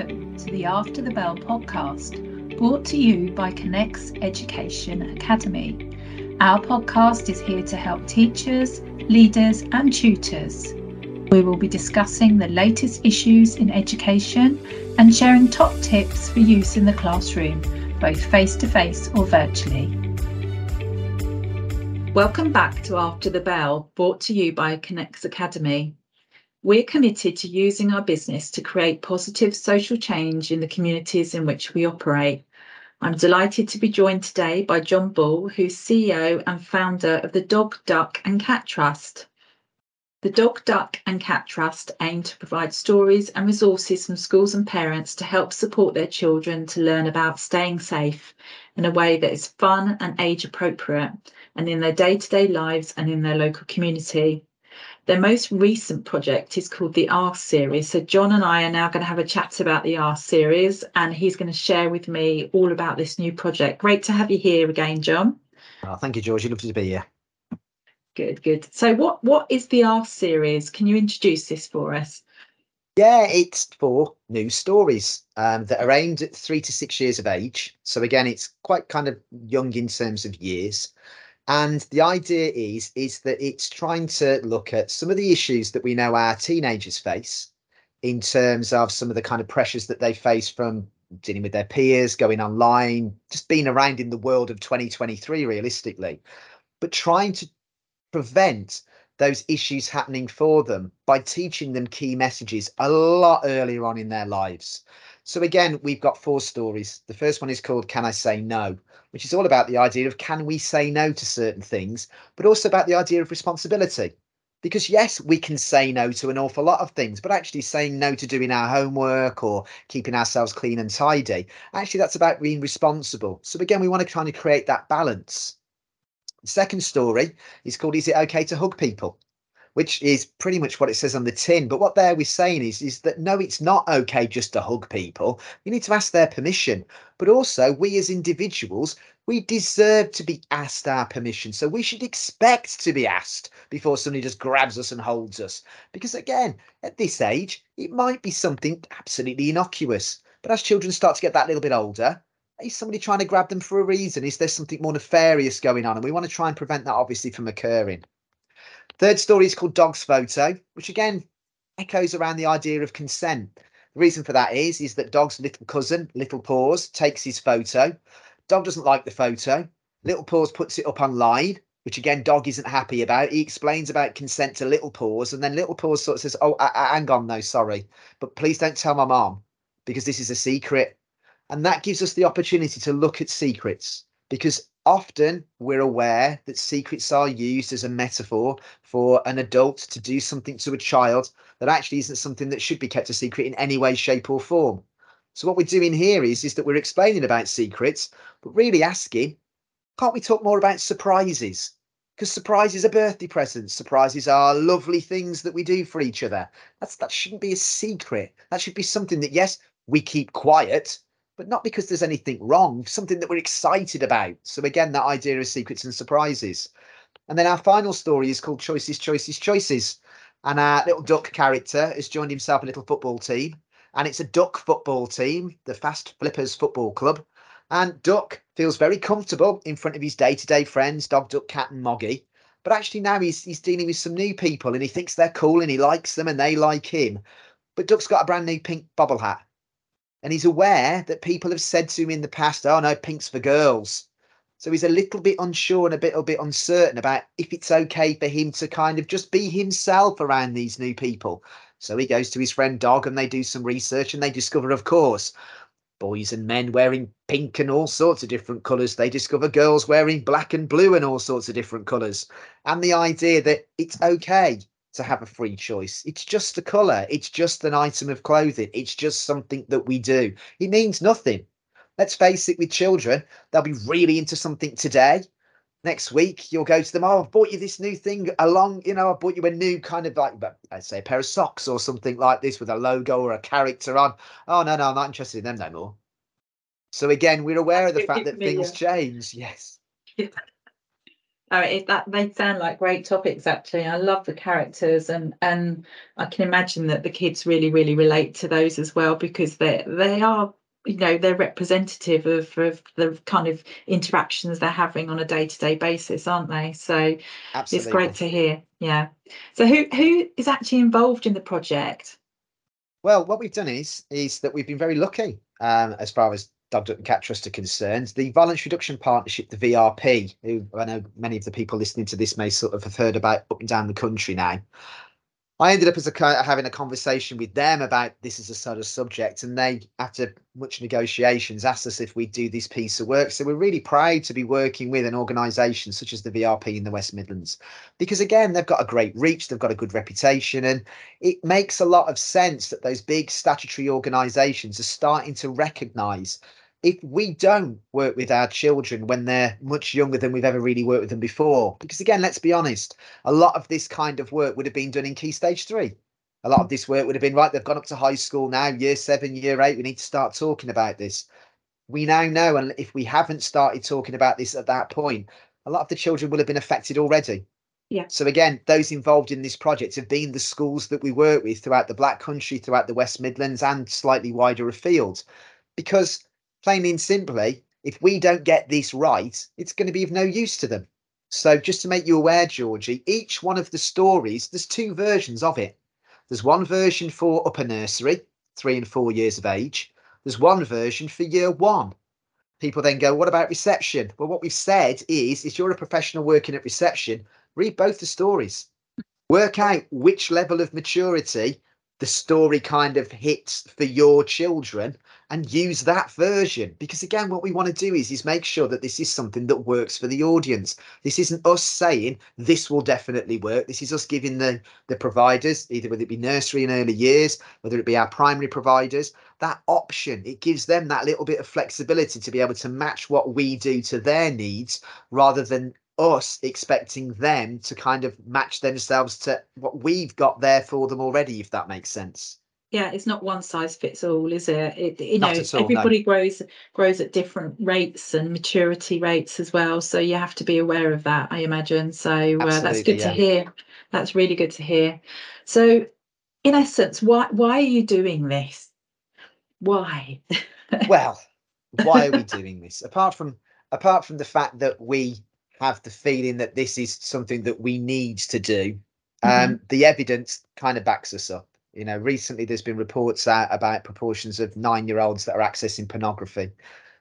Welcome to the After the Bell podcast, brought to you by Connex Education Academy. Our podcast is here to help teachers, leaders, and tutors. We will be discussing the latest issues in education and sharing top tips for use in the classroom, both face to face or virtually. Welcome back to After the Bell, brought to you by Connex Academy. We're committed to using our business to create positive social change in the communities in which we operate. I'm delighted to be joined today by Jon Bull, who's CEO and founder of the Dog, Duck and Cat Trust. The Dog, Duck and Cat Trust aim to provide stories and resources from schools and parents to help support their children to learn about staying safe in a way that is fun and age appropriate and in their day to day lives and in their local community. Their most recent project is called the Ask series. So, Jon and I are now going to have a chat about the Ask series, and he's going to share with me all about this new project. Great to have you here again, Jon. Oh, thank you, Georgie. Lovely to be here. Good, good. So, what what is the Ask series? Can you introduce this for us? Yeah, it's for new stories um, that are aimed at three to six years of age. So again, it's quite kind of young in terms of years. And the idea is is that it's trying to look at some of the issues that we know our teenagers face in terms of some of the kind of pressures that they face from dealing with their peers, going online, just being around in the world of 2023 realistically, but trying to prevent those issues happening for them by teaching them key messages a lot earlier on in their lives. So again, we've got four stories. The first one is called Can I Say No, which is all about the idea of can we say no to certain things, but also about the idea of responsibility. Because yes, we can say no to an awful lot of things, but actually saying no to doing our homework or keeping ourselves clean and tidy, actually that's about being responsible. So again, we want to kind of create that balance. The second story is called Is It Okay to Hug People? Which is pretty much what it says on the tin. But what there we're saying is, is that no, it's not okay just to hug people. You need to ask their permission. But also, we as individuals, we deserve to be asked our permission. So we should expect to be asked before somebody just grabs us and holds us. Because again, at this age, it might be something absolutely innocuous. But as children start to get that little bit older, is somebody trying to grab them for a reason? Is there something more nefarious going on? And we want to try and prevent that obviously from occurring. Third story is called Dog's Photo, which again echoes around the idea of consent. The reason for that is, is that Dog's little cousin, Little Paws, takes his photo. Dog doesn't like the photo. Little Paws puts it up online, which again, Dog isn't happy about. He explains about consent to Little Paws, and then Little Paws sort of says, Oh, I, I, hang on, no, sorry, but please don't tell my mom because this is a secret. And that gives us the opportunity to look at secrets because often we're aware that secrets are used as a metaphor for an adult to do something to a child that actually isn't something that should be kept a secret in any way shape or form. So what we're doing here is is that we're explaining about secrets but really asking can't we talk more about surprises? Because surprises are birthday presents. Surprises are lovely things that we do for each other. That's that shouldn't be a secret. That should be something that yes we keep quiet but not because there's anything wrong, something that we're excited about. So again, that idea of secrets and surprises. And then our final story is called Choices, Choices, Choices. And our little duck character has joined himself a little football team. And it's a duck football team, the Fast Flippers Football Club. And Duck feels very comfortable in front of his day-to-day friends, Dog, Duck, Cat and Moggy. But actually now he's, he's dealing with some new people and he thinks they're cool and he likes them and they like him. But Duck's got a brand new pink bobble hat and he's aware that people have said to him in the past, oh no, pink's for girls. So he's a little bit unsure and a little bit uncertain about if it's okay for him to kind of just be himself around these new people. So he goes to his friend Dog and they do some research and they discover, of course, boys and men wearing pink and all sorts of different colours. They discover girls wearing black and blue and all sorts of different colours. And the idea that it's okay to have a free choice. It's just a colour. It's just an item of clothing. It's just something that we do. It means nothing. Let's face it, with children, they'll be really into something today. Next week, you'll go to them, oh, I've bought you this new thing along, you know, I bought you a new kind of like, I'd say a pair of socks or something like this with a logo or a character on. Oh, no, no, I'm not interested in them no more. So again, we're aware of the fact that things change. Yes. Oh, it, that they sound like great topics. Actually, I love the characters, and and I can imagine that the kids really, really relate to those as well because they they are you know they're representative of, of the kind of interactions they're having on a day-to-day basis aren't they so Absolutely. it's great to hear yeah so who who is actually involved in the project well what we've done is is that we've been very lucky um, as far as Dog Duck and Cat Trust are concerned. The Violence Reduction Partnership, the VRP, who I know many of the people listening to this may sort of have heard about up and down the country now. I ended up as a having a conversation with them about this as a sort of subject, and they, after much negotiations, asked us if we'd do this piece of work. So we're really proud to be working with an organisation such as the VRP in the West Midlands, because again, they've got a great reach, they've got a good reputation, and it makes a lot of sense that those big statutory organisations are starting to recognise if we don't work with our children when they're much younger than we've ever really worked with them before, because again, let's be honest, a lot of this kind of work would have been done in key stage three. A lot of this work would have been right, they've gone up to high school now, year seven, year eight, we need to start talking about this. We now know, and if we haven't started talking about this at that point, a lot of the children will have been affected already. Yeah. So again, those involved in this project have been the schools that we work with throughout the Black Country, throughout the West Midlands, and slightly wider afield, because plain and simply, eh? if we don't get this right, it's going to be of no use to them. So just to make you aware, Georgie, each one of the stories, there's two versions of it. There's one version for upper nursery, three and four years of age. There's one version for year one. People then go, what about reception? Well, what we've said is, if you're a professional working at reception, read both the stories. Work out which level of maturity the story kind of hits for your children and use that version. Because again what we want to do is is make sure that this is something that works for the audience. This isn't us saying this will definitely work. This is us giving the the providers either whether it be nursery and early years whether it be our primary providers that option. It gives them that little bit of flexibility to be able to match what we do to their needs rather than us expecting them to kind of match themselves to what we've got there for them already, if that makes sense. Yeah, it's not one size fits all, is it? it you know, all, everybody no. grows grows at different rates and maturity rates as well. So you have to be aware of that, I imagine. So uh, that's good yeah. to hear. That's really good to hear. So, in essence, why why are you doing this? Why? well, why are we doing this? Apart from apart from the fact that we have the feeling that this is something that we need to do. Mm-hmm. Um, the evidence kind of backs us up. You know, recently there's been reports out about proportions of nine year olds that are accessing pornography.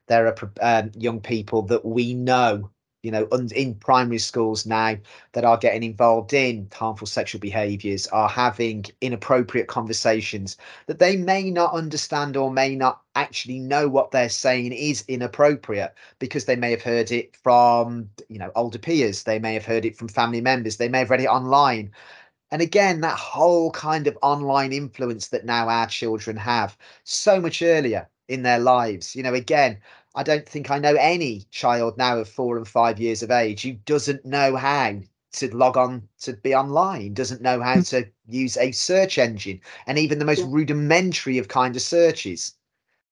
There are um, young people that we know you know, in primary schools now that are getting involved in harmful sexual behaviours are having inappropriate conversations that they may not understand or may not actually know what they're saying is inappropriate because they may have heard it from, you know, older peers, they may have heard it from family members, they may have read it online. And again, that whole kind of online influence that now our children have so much earlier in their lives. You know, again, I don't think I know any child now of four and five years of age who doesn't know how to log on to be online, doesn't know how hmm. to use a search engine, and even the most rudimentary of kind of searches.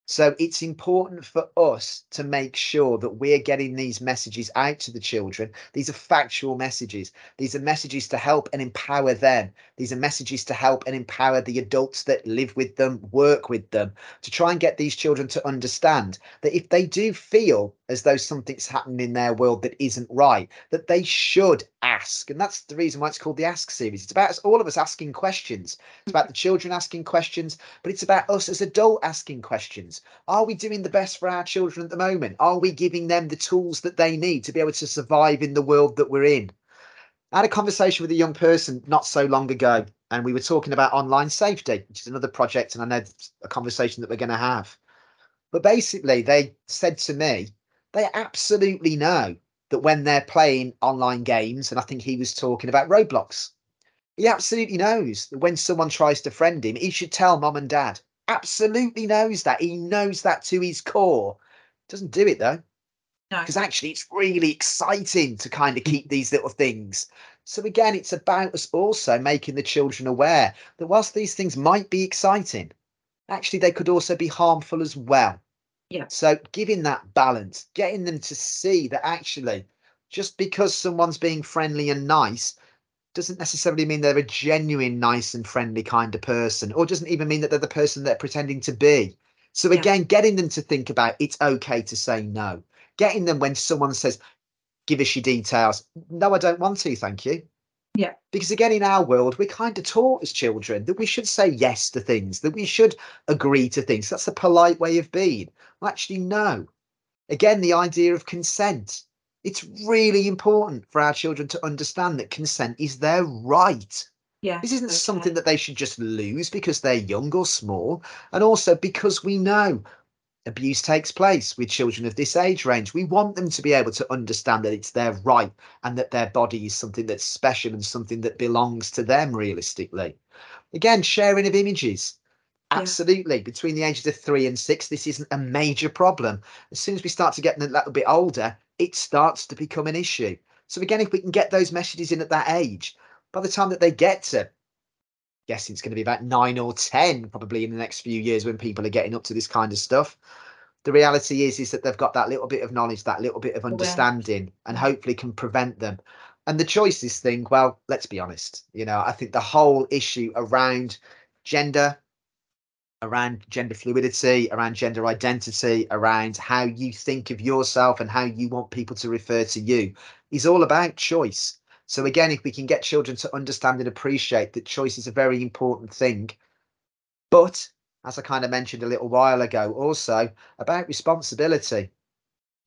So it's important for us to make sure that we're getting these messages out to the children. These are factual messages. These are messages to help and empower them. These are messages to help and empower the adults that live with them, work with them, to try and get these children to understand that if they do feel as though something's happening in their world that isn't right, that they should ask. And that's the reason why it's called the Ask series. It's about us, all of us asking questions. It's about the mm-hmm. children asking questions, but it's about us as adult asking questions. Are we doing the best for our children at the moment? Are we giving them the tools that they need to be able to survive in the world that we're in? I had a conversation with a young person not so long ago, and we were talking about online safety, which is another project, and I know a conversation that we're going to have. But basically, they said to me, they absolutely know that when they're playing online games, and I think he was talking about Roblox, he absolutely knows that when someone tries to friend him, he should tell mom and dad. Absolutely knows that. He knows that to his core. Doesn't do it though. Because no. actually, it's really exciting to kind of mm. keep these little things. So, again, it's about us also making the children aware that whilst these things might be exciting, actually, they could also be harmful as well. Yeah. So giving that balance, getting them to see that actually just because someone's being friendly and nice doesn't necessarily mean they're a genuine nice and friendly kind of person or doesn't even mean that they're the person they're pretending to be. So Yeah. again getting them to think about it's okay to say no. Getting them when someone says give us your details. No i don't want to thank you. Yeah. because again in our world we're kind of taught as children that we should say yes to things that we should agree to things. That's a polite way of being. Well actually no. Again the idea of consent it's really important for our children to understand that consent is their right Yeah. this isn't okay. something that they should just lose because they're young or small and also because we know abuse takes place with children of this age range we want them to be able to understand that it's their right and that their body is something that's special and something that belongs to them realistically again sharing of images Yeah. absolutely between the ages of three and six this isn't a major problem as soon as we start to get a little bit older it starts to become an issue. So again if we can get those messages in at that age by the time that they get to guessing it's going to be about nine or ten probably in the next few years when people are getting up to this kind of stuff the reality is is that they've got that little bit of knowledge that little bit of understanding and hopefully can prevent them. And the choices thing well let's be honest you know i think the whole issue around gender around gender fluidity around gender identity around how you think of yourself and how you want people to refer to you is all about choice. So again if we can get children to understand and appreciate that choice is a very important thing. But as i kind of mentioned a little while ago also about responsibility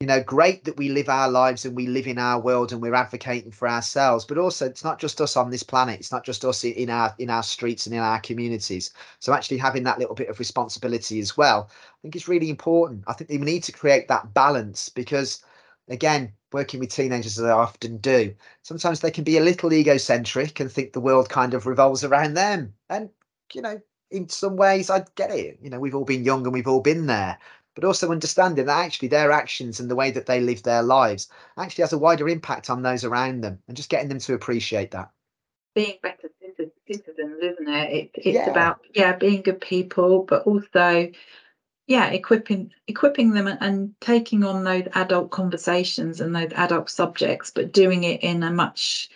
you know great that we live our lives and we live in our world and we're advocating for ourselves but also it's not just us on this planet it's not just us in our in our streets and in our communities. So actually having that little bit of responsibility as well i think is really important. I think we need to create that balance because again working with teenagers as i often do sometimes they can be a little egocentric and think the world kind of revolves around them. And you know in some ways i get it. You know we've all been young and we've all been there but also understanding that actually their actions and the way that they live their lives actually has a wider impact on those around them and just getting them to appreciate that being better citi- citizens, isn't it? it it's Yeah. about yeah being good people, but also yeah equipping equipping them and taking on those adult conversations and those adult subjects, but doing it in a much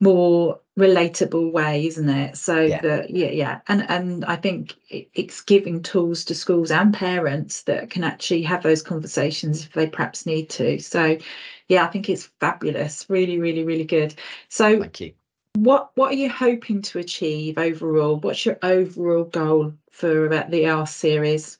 more relatable way, isn't it? So Yeah. that yeah yeah, and and I think it's giving tools to schools and parents that can actually have those conversations if they perhaps need to. So yeah, I think it's fabulous, really really really good. So thank you what what are you hoping to achieve overall? What's your overall goal for uh, the Ask series?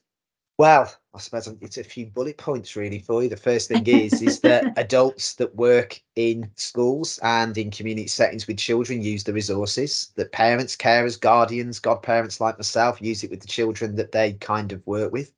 Well, I suppose it's a few bullet points really for you. The first thing is is that adults that work in schools and in community settings with children use the resources. That parents, carers, guardians, godparents like myself use it with the children that they kind of work with,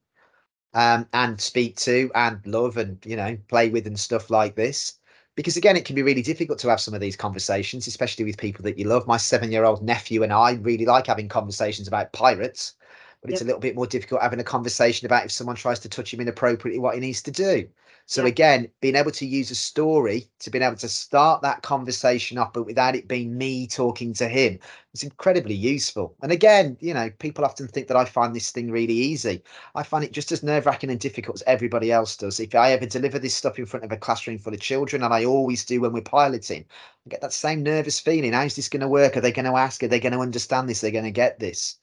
um, and speak to and love and you know play with and stuff like this. Because again, it can be really difficult to have some of these conversations, especially with people that you love. My seven-year-old nephew and I really like having conversations about pirates but it's a little bit more difficult having a conversation about if someone tries to touch him inappropriately what he needs to do. So Yeah. again being able to use a story to being able to start that conversation up but without it being me talking to him is incredibly useful. And again you know people often think that i find this thing really easy. I find it just as nerve-wracking and difficult as everybody else does. If i ever deliver this stuff in front of a classroom full of children and i always do when we're piloting I get that same nervous feeling. How's this going to work? Are they going to ask? Are they going to understand this? They're going to get this?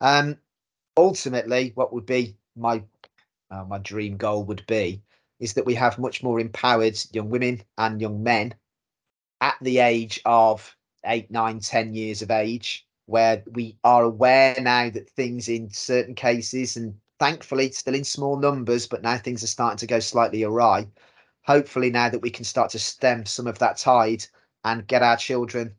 Um ultimately what would be my uh, my dream goal would be is that we have much more empowered young women and young men at the age of eight nine ten years of age where we are aware now that things in certain cases and thankfully still in small numbers but now things are starting to go slightly awry. Hopefully now that we can start to stem some of that tide and get our children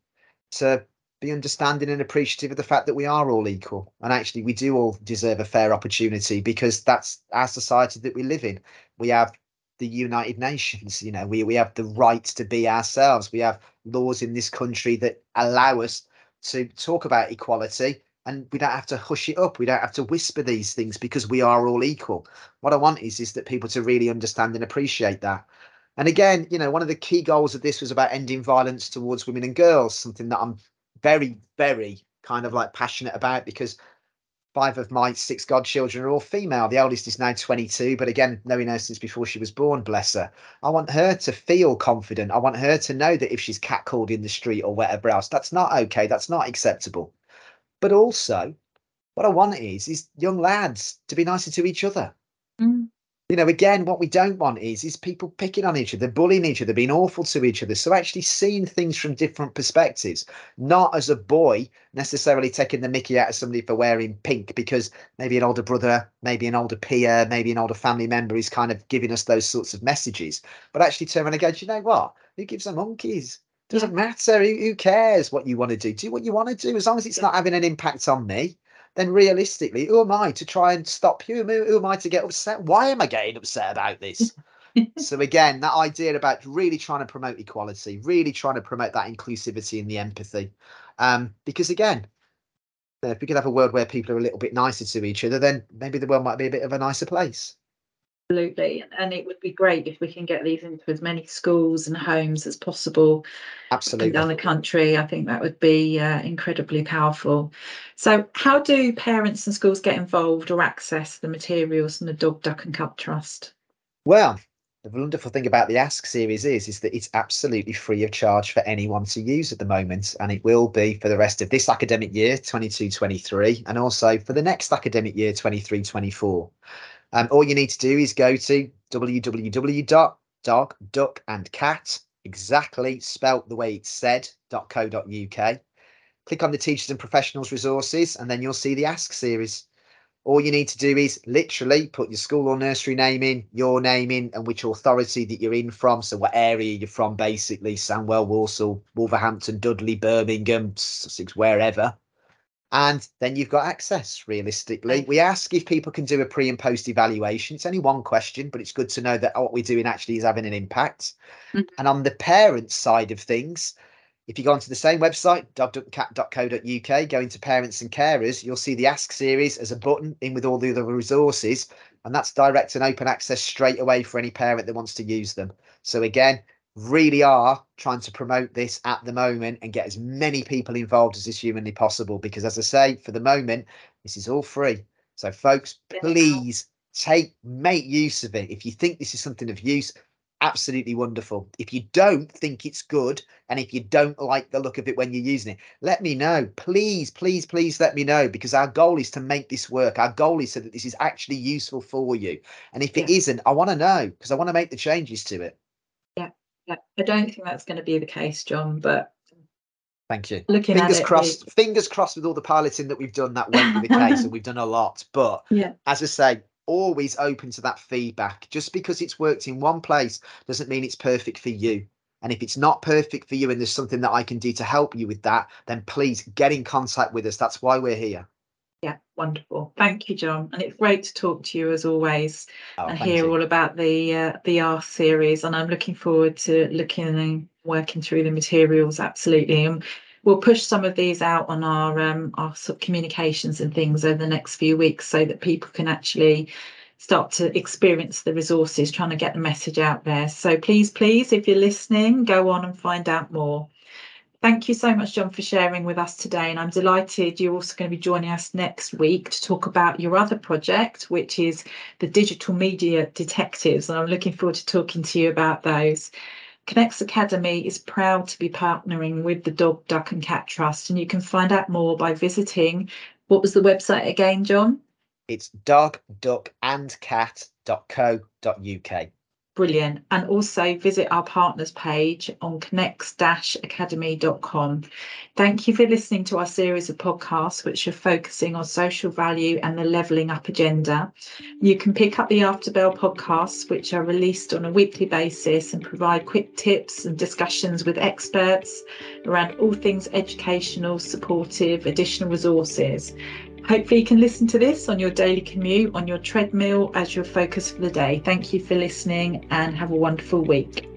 to be understanding and appreciative of the fact that we are all equal. And actually we do all deserve a fair opportunity because that's our society that we live in. We have the united nations you know we, we have the right to be ourselves. We have laws in this country that allow us to talk about equality and we don't have to hush it up. We don't have to whisper these things because we are all equal. What i want is is that people to really understand and appreciate that. And again you know one of the key goals of this was about ending violence towards women and girls something that i'm very very kind of like passionate about because five of my six godchildren are all female. The eldest is now 22, but again, knowing her since before she was born, bless her. I want her to feel confident. I want her to know that if she's catcalled in the street or whatever else, that's not okay. That's not acceptable. But also, what I want is is young lads to be nicer to each other. You know, again, what we don't want is is people picking on each other, bullying each other, being awful to each other. So actually seeing things from different perspectives, not as a boy necessarily taking the mickey out of somebody for wearing pink because maybe an older brother, maybe an older peer, maybe an older family member is kind of giving us those sorts of messages. But actually turn around and go, "Do you know what? Who gives a monkeys? Doesn't matter. Who, who cares what you want to do? Do what you want to do as long as it's not having an impact on me then realistically, who am I to try and stop you? Who, who am I to get upset? Why am I getting upset about this? so again, that idea about really trying to promote equality, really trying to promote that inclusivity and the empathy, um, because again, if we could have a world where people are a little bit nicer to each other, then maybe the world might be a bit of a nicer place. Absolutely. And it would be great if we can get these into as many schools and homes as possible. Absolutely. Down the country. I think that would be uh, incredibly powerful. So, how do parents and schools get involved or access the materials from the Dog, Duck and Cat Trust? Well, the wonderful thing about the Ask series is, is that it's absolutely free of charge for anyone to use at the moment. And it will be for the rest of this academic year, 22 23, and also for the next academic year, 23 24. Um, all you need to do is go to www.dogduckandcat, exactly spelt the way it's said, .co.uk. Click on the teachers and professionals resources, and then you'll see the Ask series. All you need to do is literally put your school or nursery name in, your name in, and which authority that you're in from. So, what area you're from, basically Sandwell, Walsall, Wolverhampton, Dudley, Birmingham, Sussex, wherever and then you've got access realistically. We ask if people can do a pre and post evaluation. It's only one question but it's good to know that what we're doing actually is having an impact. Mm-hmm. and on the parent side of things if you go onto the same website dogduckcat.co.uk go into parents and carers you'll see the ask series as a button in with all the other resources and that's direct and open access straight away for any parent that wants to use them. So again really are trying to promote this at the moment and get as many people involved as is humanly possible because as i say for the moment this is all free. So folks please take make use of it. If you think this is something of use absolutely wonderful. If you don't think it's good and if you don't like the look of it when you're using it let me know. Please please please let me know because our goal is to make this work. Our goal is so that this is actually useful for you. And if it isn't i want to know because i want to make the changes to it I don't think that's going to be the case, Jon, but Thank you. Looking fingers it, crossed. We... Fingers crossed with all the piloting that we've done, that won't be the case, and we've done a lot. But yeah. as I say, always open to that feedback. Just because it's worked in one place doesn't mean it's perfect for you. And if it's not perfect for you and there's something that I can do to help you with that, then please get in contact with us. That's why we're here. Yeah, wonderful. Thank you, Jon. And it's great to talk to you as always oh, and hear you. all about the uh, the Ask series. And I'm looking forward to looking and working through the materials. Absolutely. And we'll push some of these out on our um, our sort of communications and things over the next few weeks so that people can actually start to experience the resources, trying to get the message out there. So please, please, if you're listening, go on and find out more. Thank you so much, Jon, for sharing with us today. And I'm delighted you're also going to be joining us next week to talk about your other project, which is the Digital Media Detectives. And I'm looking forward to talking to you about those. Connex Academy is proud to be partnering with the Dog, Duck and Cat Trust. And you can find out more by visiting what was the website again, Jon? It's dogduckandcat.co.uk. Brilliant. And also visit our partners page on connex-academy.com. Thank you for listening to our series of podcasts, which are focusing on social value and the levelling up agenda. You can pick up the After Bell podcasts, which are released on a weekly basis and provide quick tips and discussions with experts around all things educational, supportive, additional resources. Hopefully, you can listen to this on your daily commute, on your treadmill as your focus for the day. Thank you for listening and have a wonderful week.